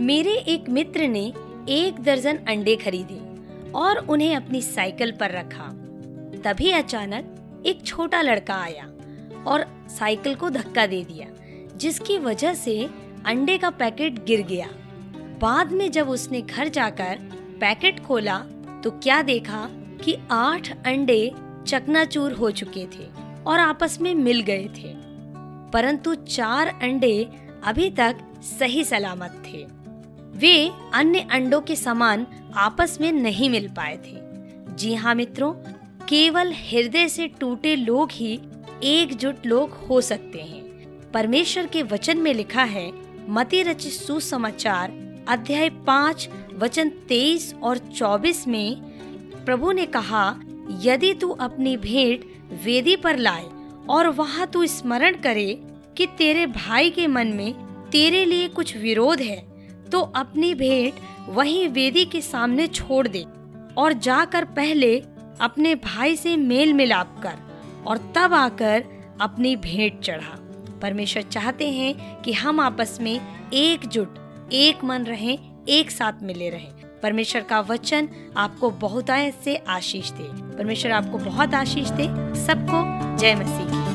मेरे एक मित्र ने एक दर्जन अंडे खरीदे और उन्हें अपनी साइकिल पर रखा। तभी अचानक एक छोटा लड़का आया और साइकिल को धक्का दे दिया, जिसकी वजह से अंडे का पैकेट गिर गया। बाद में जब उसने घर जाकर पैकेट खोला तो क्या देखा कि आठ अंडे चकनाचूर हो चुके थे और आपस में मिल गए थे, परंतु चार अंडे अभी तक सही सलामत थे। वे अन्य अंडों के समान आपस में नहीं मिल पाए थे। जी हाँ मित्रों, केवल हृदय से टूटे लोग ही एकजुट लोग हो सकते हैं। परमेश्वर के वचन में लिखा है, मती रचित सुसमाचार, अध्याय पाँच, वचन तेईस और चौबीस में प्रभु ने कहा, यदि तू अपनी भेंट वेदी पर लाए और वहाँ तू स्मरण करे कि तेरे भाई के मन में तेरे लिए कुछ विरोध है तो अपनी भेंट वहीं वेदी के सामने छोड़ दे और जाकर पहले अपने भाई से मेल मिलाप कर और तब आकर अपनी भेंट चढ़ा। परमेश्वर चाहते हैं कि हम आपस में एकजुट, एक मन रहें, एक साथ मिले रहें। परमेश्वर का वचन आपको बहुत से आशीष दे। परमेश्वर आपको बहुत आशीष दे। सबको जय मसीह।